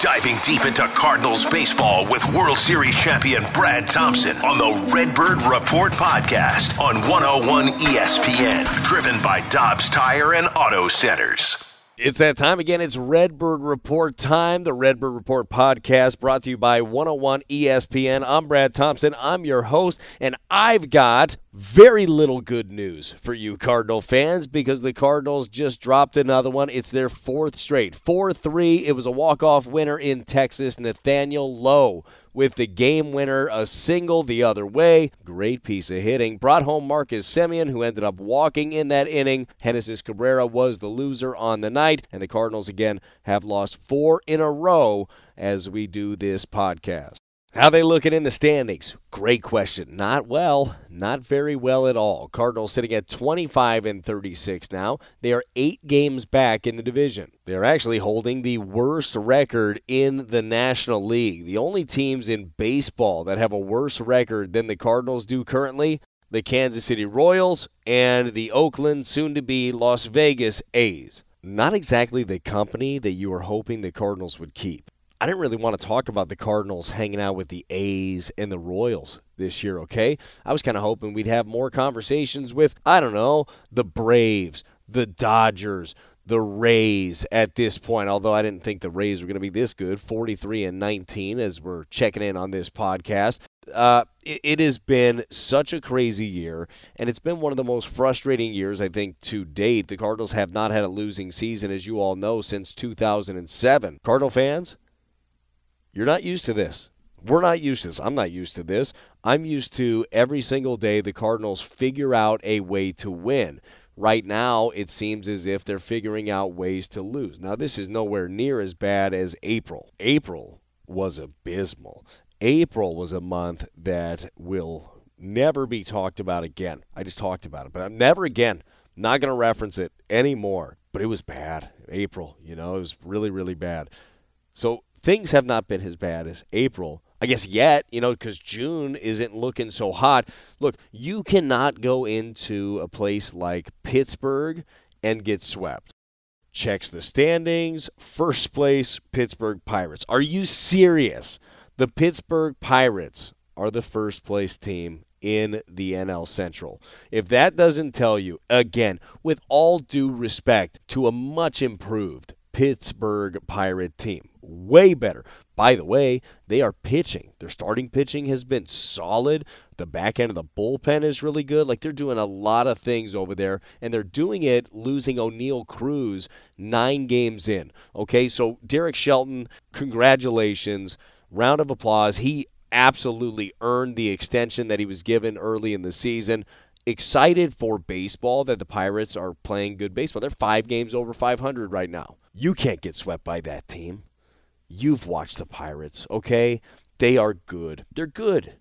diving deep into Cardinals baseball with World Series champion Brad Thompson on the Redbird Report podcast on 101 ESPN, driven by Dobbs Tire and Auto Centers. It's that time again. It's Redbird Report time, the Redbird Report podcast brought to you by 101 ESPN. I'm Brad Thompson. I'm your host, and I've got very little good news for you Cardinal fans because the Cardinals just dropped another one. It's their fourth straight. 4 3. It was a walk off winner in Texas. Nathaniel Lowe with the game winner, a single the other way. Great piece of hitting. Brought home Marcus Semien, who ended up walking in that inning. Genesis Cabrera was the loser on the night, and the Cardinals again have lost four in a row as we do this podcast. How they looking in the standings? Great question. Not well. Not very well at all. Cardinals sitting at 25 and 36 now. They are 8 games back in the division. They're actually holding the worst record in the National League. The only teams in baseball that have a worse record than the Cardinals do currently, the Kansas City Royals and the Oakland soon to be Las Vegas A's. Not exactly the company that you were hoping the Cardinals would keep. I didn't really want to talk about the Cardinals hanging out with the A's and the Royals this year, okay? I was kind of hoping we'd have more conversations with, I don't know, the Braves, the Dodgers, the Rays at this point, although I didn't think the Rays were going to be this good, 43 and 19 as we're checking in on this podcast. Uh, it, it, has been such a crazy year, and it's been one of the most frustrating years, I think, to date. The Cardinals have not had a losing season, as you all know, since 2007. Cardinal fans, you're not used to this. We're not used to this. I'm not used to this. I'm used to every single day the Cardinals figure out a way to win. Right now, it seems as if they're figuring out ways to lose. Now, this is nowhere near as bad as April. April was abysmal. April was a month that will never be talked about again. I just talked about it, but I'm never again. Not going to reference it anymore. But it was bad. April, you know, it was really, really bad. So things have not been as bad as April. I guess yet, you know, because June isn't looking so hot. Look, you cannot go into a place like Pittsburgh and get swept. Checks the standings. First place, Pittsburgh Pirates. Are you serious? The Pittsburgh Pirates are the first place team in the NL Central. If that doesn't tell you, again, with all due respect to a much improved Pittsburgh Pirate team. Way better. By the way, they are pitching. Their starting pitching has been solid. The back end of the bullpen is really good. Like they're doing a lot of things over there, and they're doing it losing Oneil Cruz nine games in. Okay, so Derek Shelton, congratulations. Round of applause. He absolutely earned the extension that he was given early in the season excited for baseball that the Pirates are playing good baseball. They're five games over 500 right now. You can't get swept by that team. You've watched the Pirates, okay? They are good. They're good.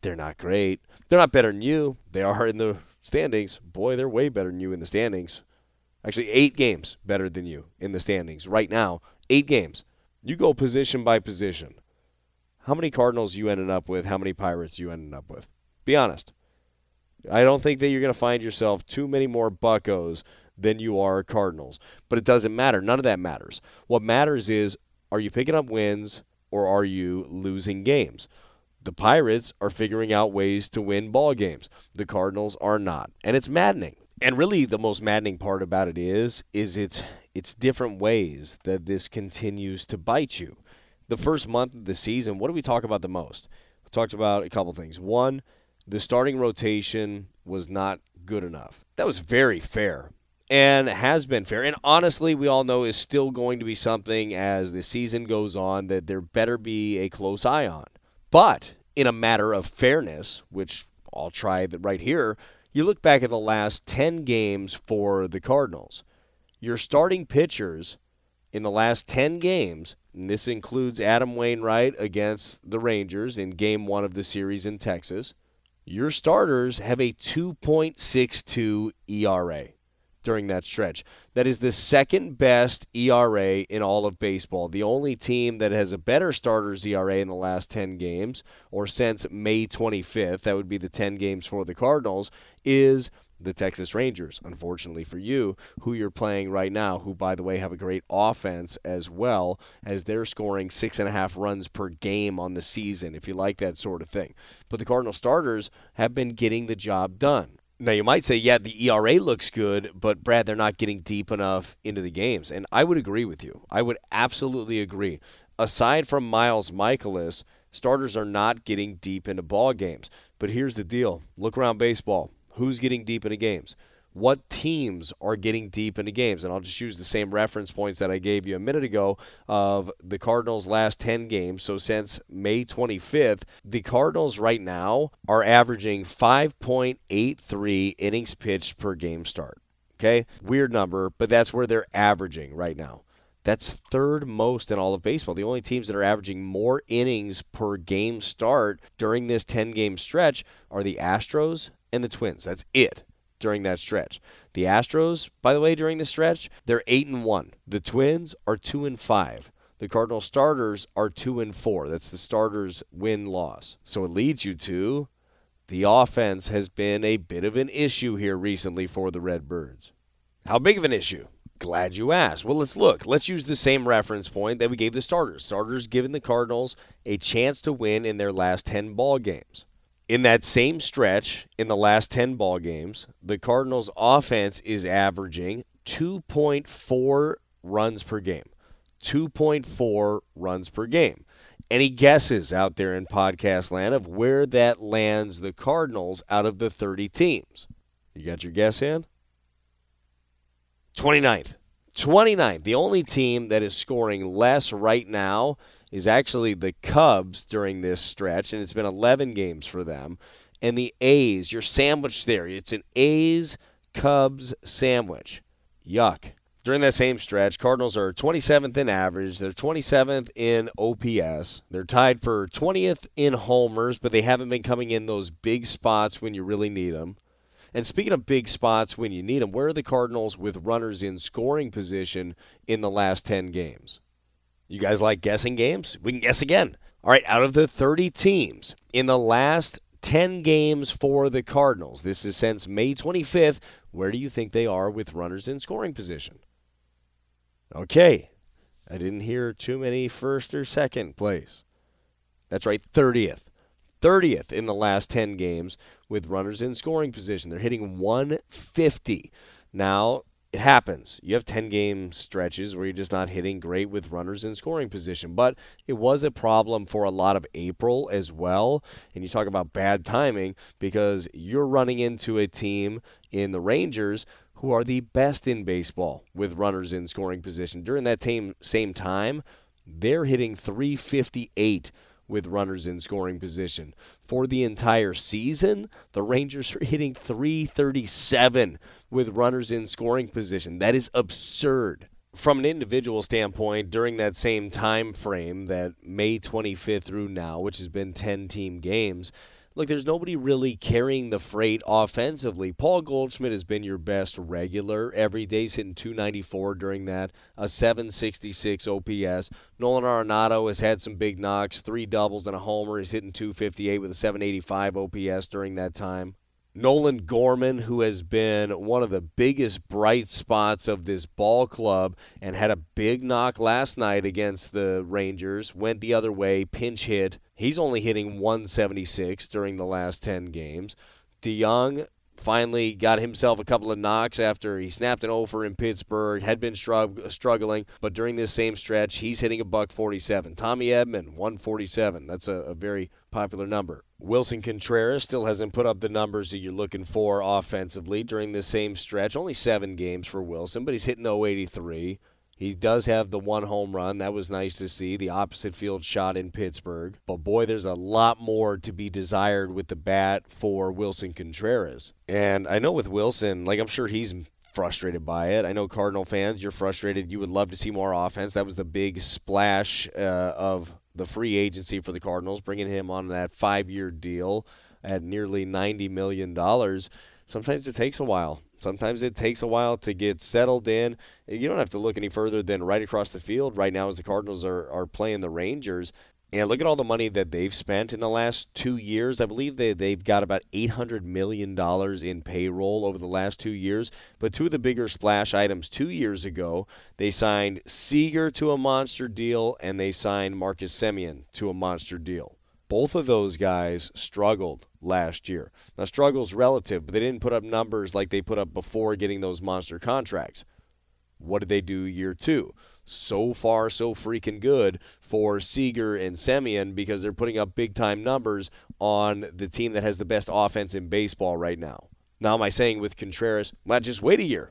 They're not great. They're not better than you. They are in the standings. Boy, they're way better than you in the standings. Actually, eight games better than you in the standings right now. Eight games. You go position by position. How many Cardinals you ended up with? How many Pirates you ended up with? Be honest. I don't think that you're going to find yourself too many more buckos than you are Cardinals. But it doesn't matter. None of that matters. What matters is are you picking up wins or are you losing games? The Pirates are figuring out ways to win ball games. The Cardinals are not. And it's maddening. And really the most maddening part about it is is it's it's different ways that this continues to bite you. The first month of the season, what do we talk about the most? We talked about a couple things. One, the starting rotation was not good enough. That was very fair and has been fair. And honestly, we all know is still going to be something as the season goes on that there better be a close eye on. But in a matter of fairness, which I'll try right here, you look back at the last 10 games for the Cardinals. Your starting pitchers in the last 10 games, and this includes Adam Wainwright against the Rangers in game one of the series in Texas, your starters have a 2.62 ERA during that stretch. That is the second best ERA in all of baseball. The only team that has a better starters ERA in the last 10 games, or since May 25th, that would be the 10 games for the Cardinals, is the Texas Rangers, unfortunately for you, who you're playing right now, who, by the way, have a great offense as well, as they're scoring six and a half runs per game on the season, if you like that sort of thing. But the Cardinal starters have been getting the job done. Now, you might say, yeah, the ERA looks good, but Brad, they're not getting deep enough into the games. And I would agree with you. I would absolutely agree. Aside from Miles Mikolas, starters are not getting deep into ball games. But here's the deal look around baseball. Who's getting deep into games? What teams are getting deep into games? And I'll just use the same reference points that I gave you a minute ago of the Cardinals' last 10 games. So since May 25th, the Cardinals right now are averaging 5.83 innings pitched per game start. Okay? Weird number, but that's where they're averaging right now. That's third most in all of baseball. The only teams that are averaging more innings per game start during this 10 game stretch are the Astros and the Twins. That's it during that stretch. The Astros, by the way, during the stretch, they're 8 and 1. The Twins are 2 and 5. The Cardinal starters are 2 and 4. That's the starters win loss. So it leads you to the offense has been a bit of an issue here recently for the Redbirds. How big of an issue? Glad you asked. Well, let's look. Let's use the same reference point that we gave the starters. Starters giving the Cardinals a chance to win in their last 10 ball games. In that same stretch, in the last 10 ball games, the Cardinals offense is averaging 2.4 runs per game. 2.4 runs per game. Any guesses out there in podcast land of where that lands the Cardinals out of the 30 teams? You got your guess in? 29th. 29th. The only team that is scoring less right now is actually the Cubs during this stretch, and it's been 11 games for them. And the A's, you're sandwiched there. It's an A's Cubs sandwich. Yuck. During that same stretch, Cardinals are 27th in average. They're 27th in OPS. They're tied for 20th in homers, but they haven't been coming in those big spots when you really need them. And speaking of big spots when you need them, where are the Cardinals with runners in scoring position in the last 10 games? You guys like guessing games? We can guess again. All right, out of the 30 teams in the last 10 games for the Cardinals, this is since May 25th, where do you think they are with runners in scoring position? Okay, I didn't hear too many first or second place. That's right, 30th. 30th in the last 10 games with runners in scoring position. They're hitting 150. Now, it happens. You have 10 game stretches where you're just not hitting great with runners in scoring position. But it was a problem for a lot of April as well. And you talk about bad timing because you're running into a team in the Rangers who are the best in baseball with runners in scoring position. During that same time, they're hitting 358 with runners in scoring position. For the entire season, the Rangers are hitting 337 with runners in scoring position. That is absurd. From an individual standpoint, during that same time frame, that May 25th through now, which has been 10 team games, look, there's nobody really carrying the freight offensively. Paul Goldschmidt has been your best regular. Every day he's hitting 294 during that, a 766 OPS. Nolan Arenado has had some big knocks, three doubles and a homer. He's hitting 258 with a 785 OPS during that time. Nolan Gorman, who has been one of the biggest bright spots of this ball club and had a big knock last night against the Rangers, went the other way, pinch hit. He's only hitting 176 during the last 10 games. DeJong finally got himself a couple of knocks after he snapped an over in Pittsburgh, had been strugg- struggling, but during this same stretch, he's hitting a buck 47. Tommy Edman, 147. That's a, a very popular number. Willson Contreras still hasn't put up the numbers that you're looking for offensively during this same stretch. Only seven games for Willson, but he's hitting 083. He does have the one home run. That was nice to see. The opposite field shot in Pittsburgh. But boy, there's a lot more to be desired with the bat for Willson Contreras. And I know with Willson, like I'm sure he's frustrated by it. I know Cardinal fans, you're frustrated. You would love to see more offense. That was the big splash uh, of the free agency for the Cardinals, bringing him on that five year deal at nearly $90 million. Sometimes it takes a while. Sometimes it takes a while to get settled in. You don't have to look any further than right across the field right now as the Cardinals are, are playing the Rangers. And look at all the money that they've spent in the last two years. I believe they, they've got about $800 million in payroll over the last two years. But two of the bigger splash items two years ago, they signed Seager to a monster deal and they signed Marcus Semien to a monster deal. Both of those guys struggled last year. Now, struggle's relative, but they didn't put up numbers like they put up before getting those monster contracts. What did they do year two? so far so freaking good for Seager and Semien because they're putting up big time numbers on the team that has the best offense in baseball right now. Now, am I saying with Contreras, well, just wait a year?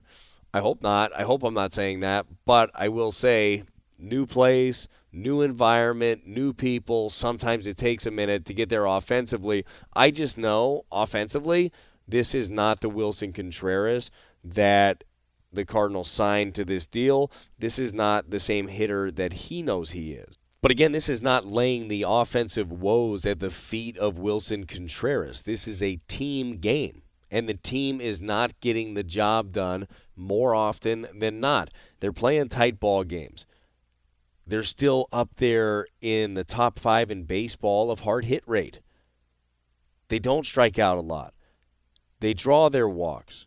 I hope not. I hope I'm not saying that. But I will say, new place, new environment, new people. Sometimes it takes a minute to get there offensively. I just know offensively, this is not the Willson Contreras that the Cardinals signed to this deal. This is not the same hitter that he knows he is. But again, this is not laying the offensive woes at the feet of Willson Contreras. This is a team game, and the team is not getting the job done more often than not. They're playing tight ball games. They're still up there in the top five in baseball of hard hit rate. They don't strike out a lot. They draw their walks.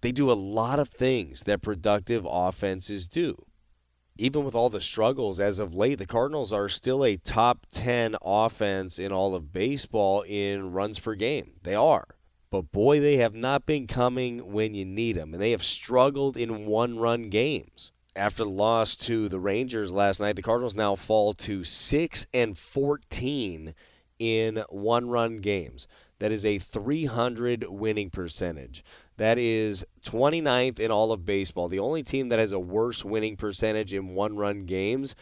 They do a lot of things that productive offenses do. Even with all the struggles as of late, the Cardinals are still a top 10 offense in all of baseball in runs per game. They are. But boy, they have not been coming when you need them, and they have struggled in one run games. After the loss to the Rangers last night, the Cardinals now fall to 6 and 14 in one run games. That is a 300 winning percentage. That is 29th in all of baseball. The only team that has a worse winning percentage in one run games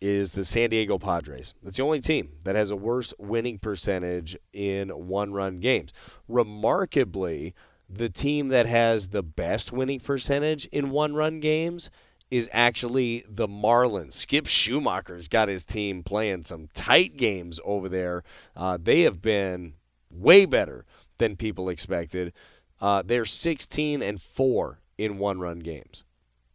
is the San Diego Padres. That's the only team that has a worse winning percentage in one run games. Remarkably, the team that has the best winning percentage in one run games is actually the Marlins. Skip Schumaker's got his team playing some tight games over there. Uh, they have been way better than people expected. Uh, they're 16 and 4 in one run games.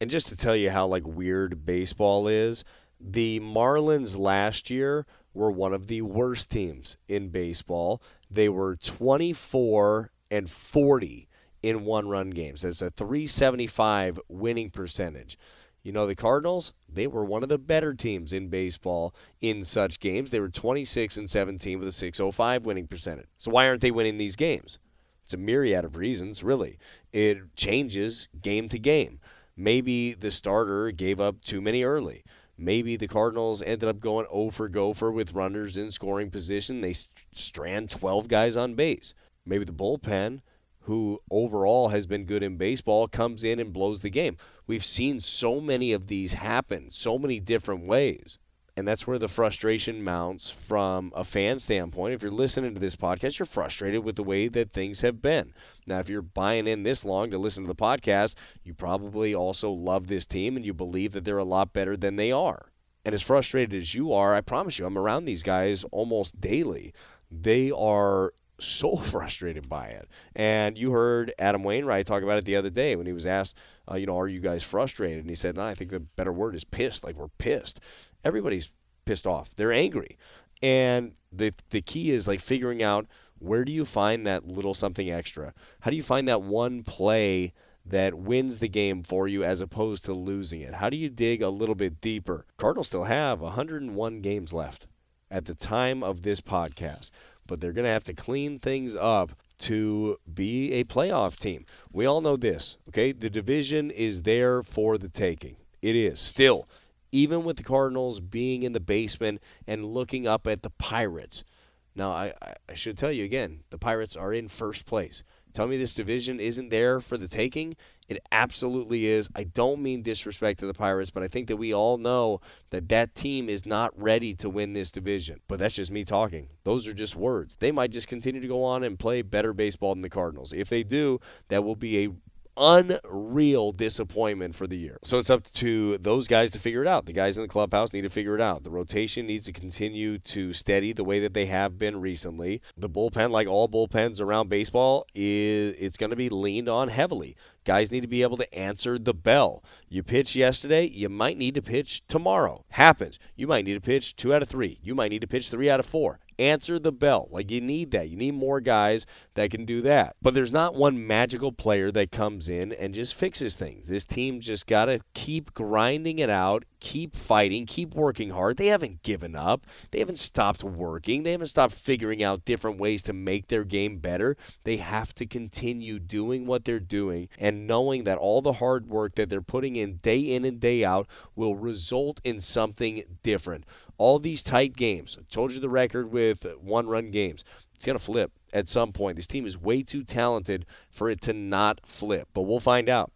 And just to tell you how like weird baseball is, the Marlins last year were one of the worst teams in baseball. They were 24 and 40 in one run games. That's a 375 winning percentage. You know, the Cardinals, they were one of the better teams in baseball in such games. They were 26 and 17 with a 605 winning percentage. So why aren't they winning these games? It's a myriad of reasons, really. It changes game to game. Maybe the starter gave up too many early. Maybe the Cardinals ended up going 0 for gopher with runners in scoring position. They strand 12 guys on base. Maybe the bullpen who overall has been good in baseball, comes in and blows the game. We've seen so many of these happen, so many different ways. And that's where the frustration mounts from a fan standpoint. If you're listening to this podcast, you're frustrated with the way that things have been. Now, if you're buying in this long to listen to the podcast, you probably also love this team and you believe that they're a lot better than they are. And as frustrated as you are, I promise you, I'm around these guys almost daily. They are so frustrated by it. And you heard Adam Wainwright talk about it the other day when he was asked, uh, you know, are you guys frustrated? And he said, no, I think the better word is pissed. Like we're pissed. Everybody's pissed off. They're angry. And the the key is like figuring out where do you find that little something extra? How do you find that one play that wins the game for you as opposed to losing it? How do you dig a little bit deeper? Cardinals still have 101 games left at the time of this podcast but they're going to have to clean things up to be a playoff team. We all know this, okay? The division is there for the taking. It is still, even with the Cardinals being in the basement and looking up at the Pirates. Now, I, I should tell you again, the Pirates are in first place. Tell me this division isn't there for the taking. It absolutely is. I don't mean disrespect to the Pirates, but I think that we all know that that team is not ready to win this division. But that's just me talking. Those are just words. They might just continue to go on and play better baseball than the Cardinals. If they do, that will be a unreal disappointment for the year. So it's up to those guys to figure it out. The guys in the clubhouse need to figure it out. The rotation needs to continue to steady the way that they have been recently. The bullpen, like all bullpens around baseball, is it's going to be leaned on heavily. Guys need to be able to answer the bell. You pitch yesterday, you might need to pitch tomorrow. Happens. You might need to pitch two out of three. You might need to pitch three out of four answer the bell. Like you need that. You need more guys that can do that. But there's not one magical player that comes in and just fixes things. This team just got to keep grinding it out, keep fighting, keep working hard. They haven't given up. They haven't stopped working. They haven't stopped figuring out different ways to make their game better. They have to continue doing what they're doing and knowing that all the hard work that they're putting in day in and day out will result in something different. All these tight games, I told you the record with one run games. It's going to flip at some point. This team is way too talented for it to not flip, but we'll find out.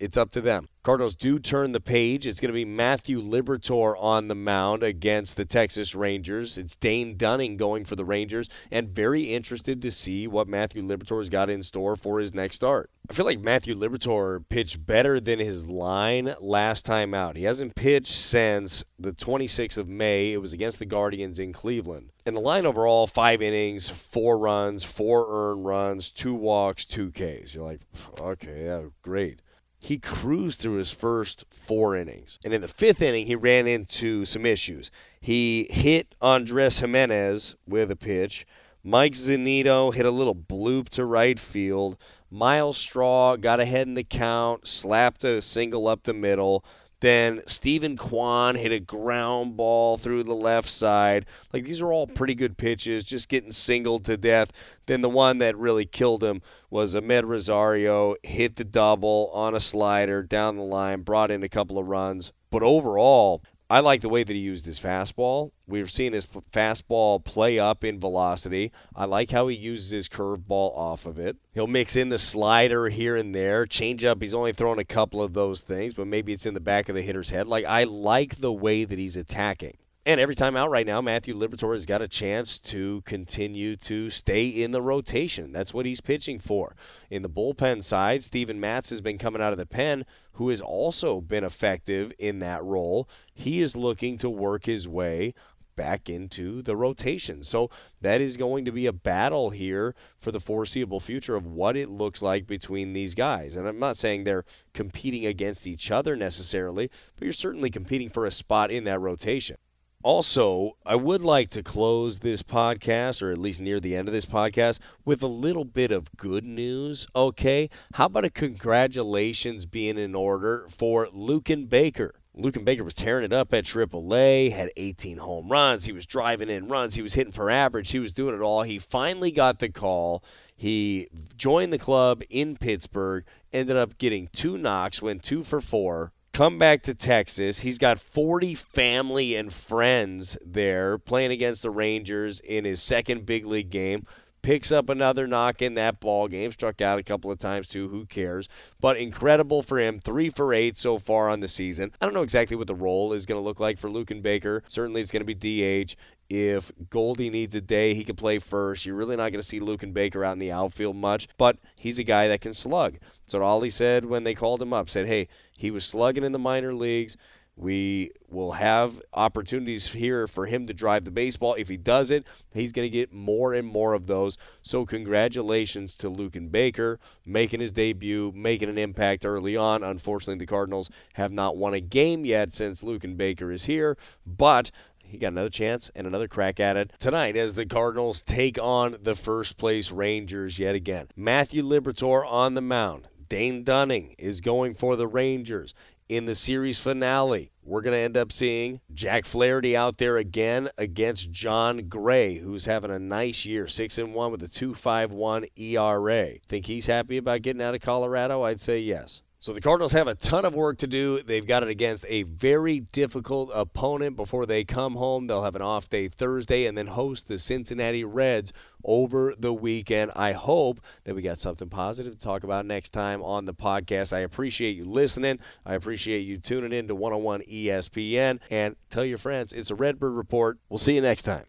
It's up to them. Cardinals do turn the page. It's going to be Matthew Liberatore on the mound against the Texas Rangers. It's Dane Dunning going for the Rangers, and very interested to see what Matthew Liberatore's got in store for his next start. I feel like Matthew Liberatore pitched better than his line last time out. He hasn't pitched since the 26th of May. It was against the Guardians in Cleveland. And the line overall, five innings, four runs, four earned runs, two walks, two Ks. You're like, okay, yeah, great he cruised through his first four innings. And in the fifth inning, he ran into some issues. He hit Andrés Giménez with a pitch. Mike Zunino hit a little bloop to right field. Myles Straw got ahead in the count, slapped a single up the middle. Then Steven Kwan hit a ground ball through the left side. Like these are all pretty good pitches, just getting singled to death. Then the one that really killed him was Amed Rosario hit the double on a slider down the line, brought in a couple of runs. But overall, I like the way that he used his fastball. We've seen his fastball play up in velocity. I like how he uses his curveball off of it. He'll mix in the slider here and there. Change up, he's only thrown a couple of those things, but maybe it's in the back of the hitter's head. Like, I like the way that he's attacking. And every time out right now, Matthew Liberatore has got a chance to continue to stay in the rotation. That's what he's pitching for. In the bullpen side, Steven Matz has been coming out of the pen, who has also been effective in that role. He is looking to work his way back into the rotation. So that is going to be a battle here for the foreseeable future of what it looks like between these guys. And I'm not saying they're competing against each other necessarily, but you're certainly competing for a spot in that rotation. Also, I would like to close this podcast, or at least near the end of this podcast, with a little bit of good news. Okay, how about a congratulations being in order for Luken Baker? Luken Baker was tearing it up at AAA, had 18 home runs. He was driving in runs. He was hitting for average. He was doing it all. He finally got the call. He joined the club in Pittsburgh, ended up getting two knocks, went two for four come back to Texas. He's got 40 family and friends there playing against the Rangers in his second big league game. Picks up another knock in that ball game. Struck out a couple of times too. Who cares? But incredible for him. Three for eight so far on the season. I don't know exactly what the role is going to look like for Luken Baker. Certainly, it's going to be DH. If Goldie needs a day, he can play first. You're really not going to see Luken Baker out in the outfield much, but he's a guy that can slug. So all he said when they called him up. Said, hey, he was slugging in the minor leagues. We will have opportunities here for him to drive the baseball. If he does it, he's going to get more and more of those. So, congratulations to Luken Baker making his debut, making an impact early on. Unfortunately, the Cardinals have not won a game yet since Luken Baker is here, but he got another chance and another crack at it tonight as the Cardinals take on the first place Rangers yet again. Matthew Liberatore on the mound. Dane Dunning is going for the Rangers in the series finale. We're going to end up seeing Jack Flaherty out there again against Jon Gray, who's having a nice year, 6 and 1 with a 2.51 ERA. Think he's happy about getting out of Colorado? I'd say yes. So the Cardinals have a ton of work to do. They've got it against a very difficult opponent before they come home. They'll have an off day Thursday and then host the Cincinnati Reds over the weekend. I hope that we got something positive to talk about next time on the podcast. I appreciate you listening. I appreciate you tuning in to 101 ESPN and tell your friends it's a Redbird Report. We'll see you next time.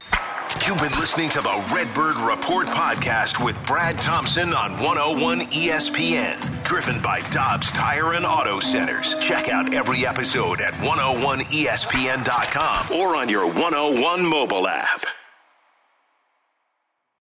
You've been listening to the Redbird Report podcast with Brad Thompson on 101 ESPN, driven by Dobbs Tire and Auto Centers. Check out every episode at 101ESPN.com or on your 101 mobile app.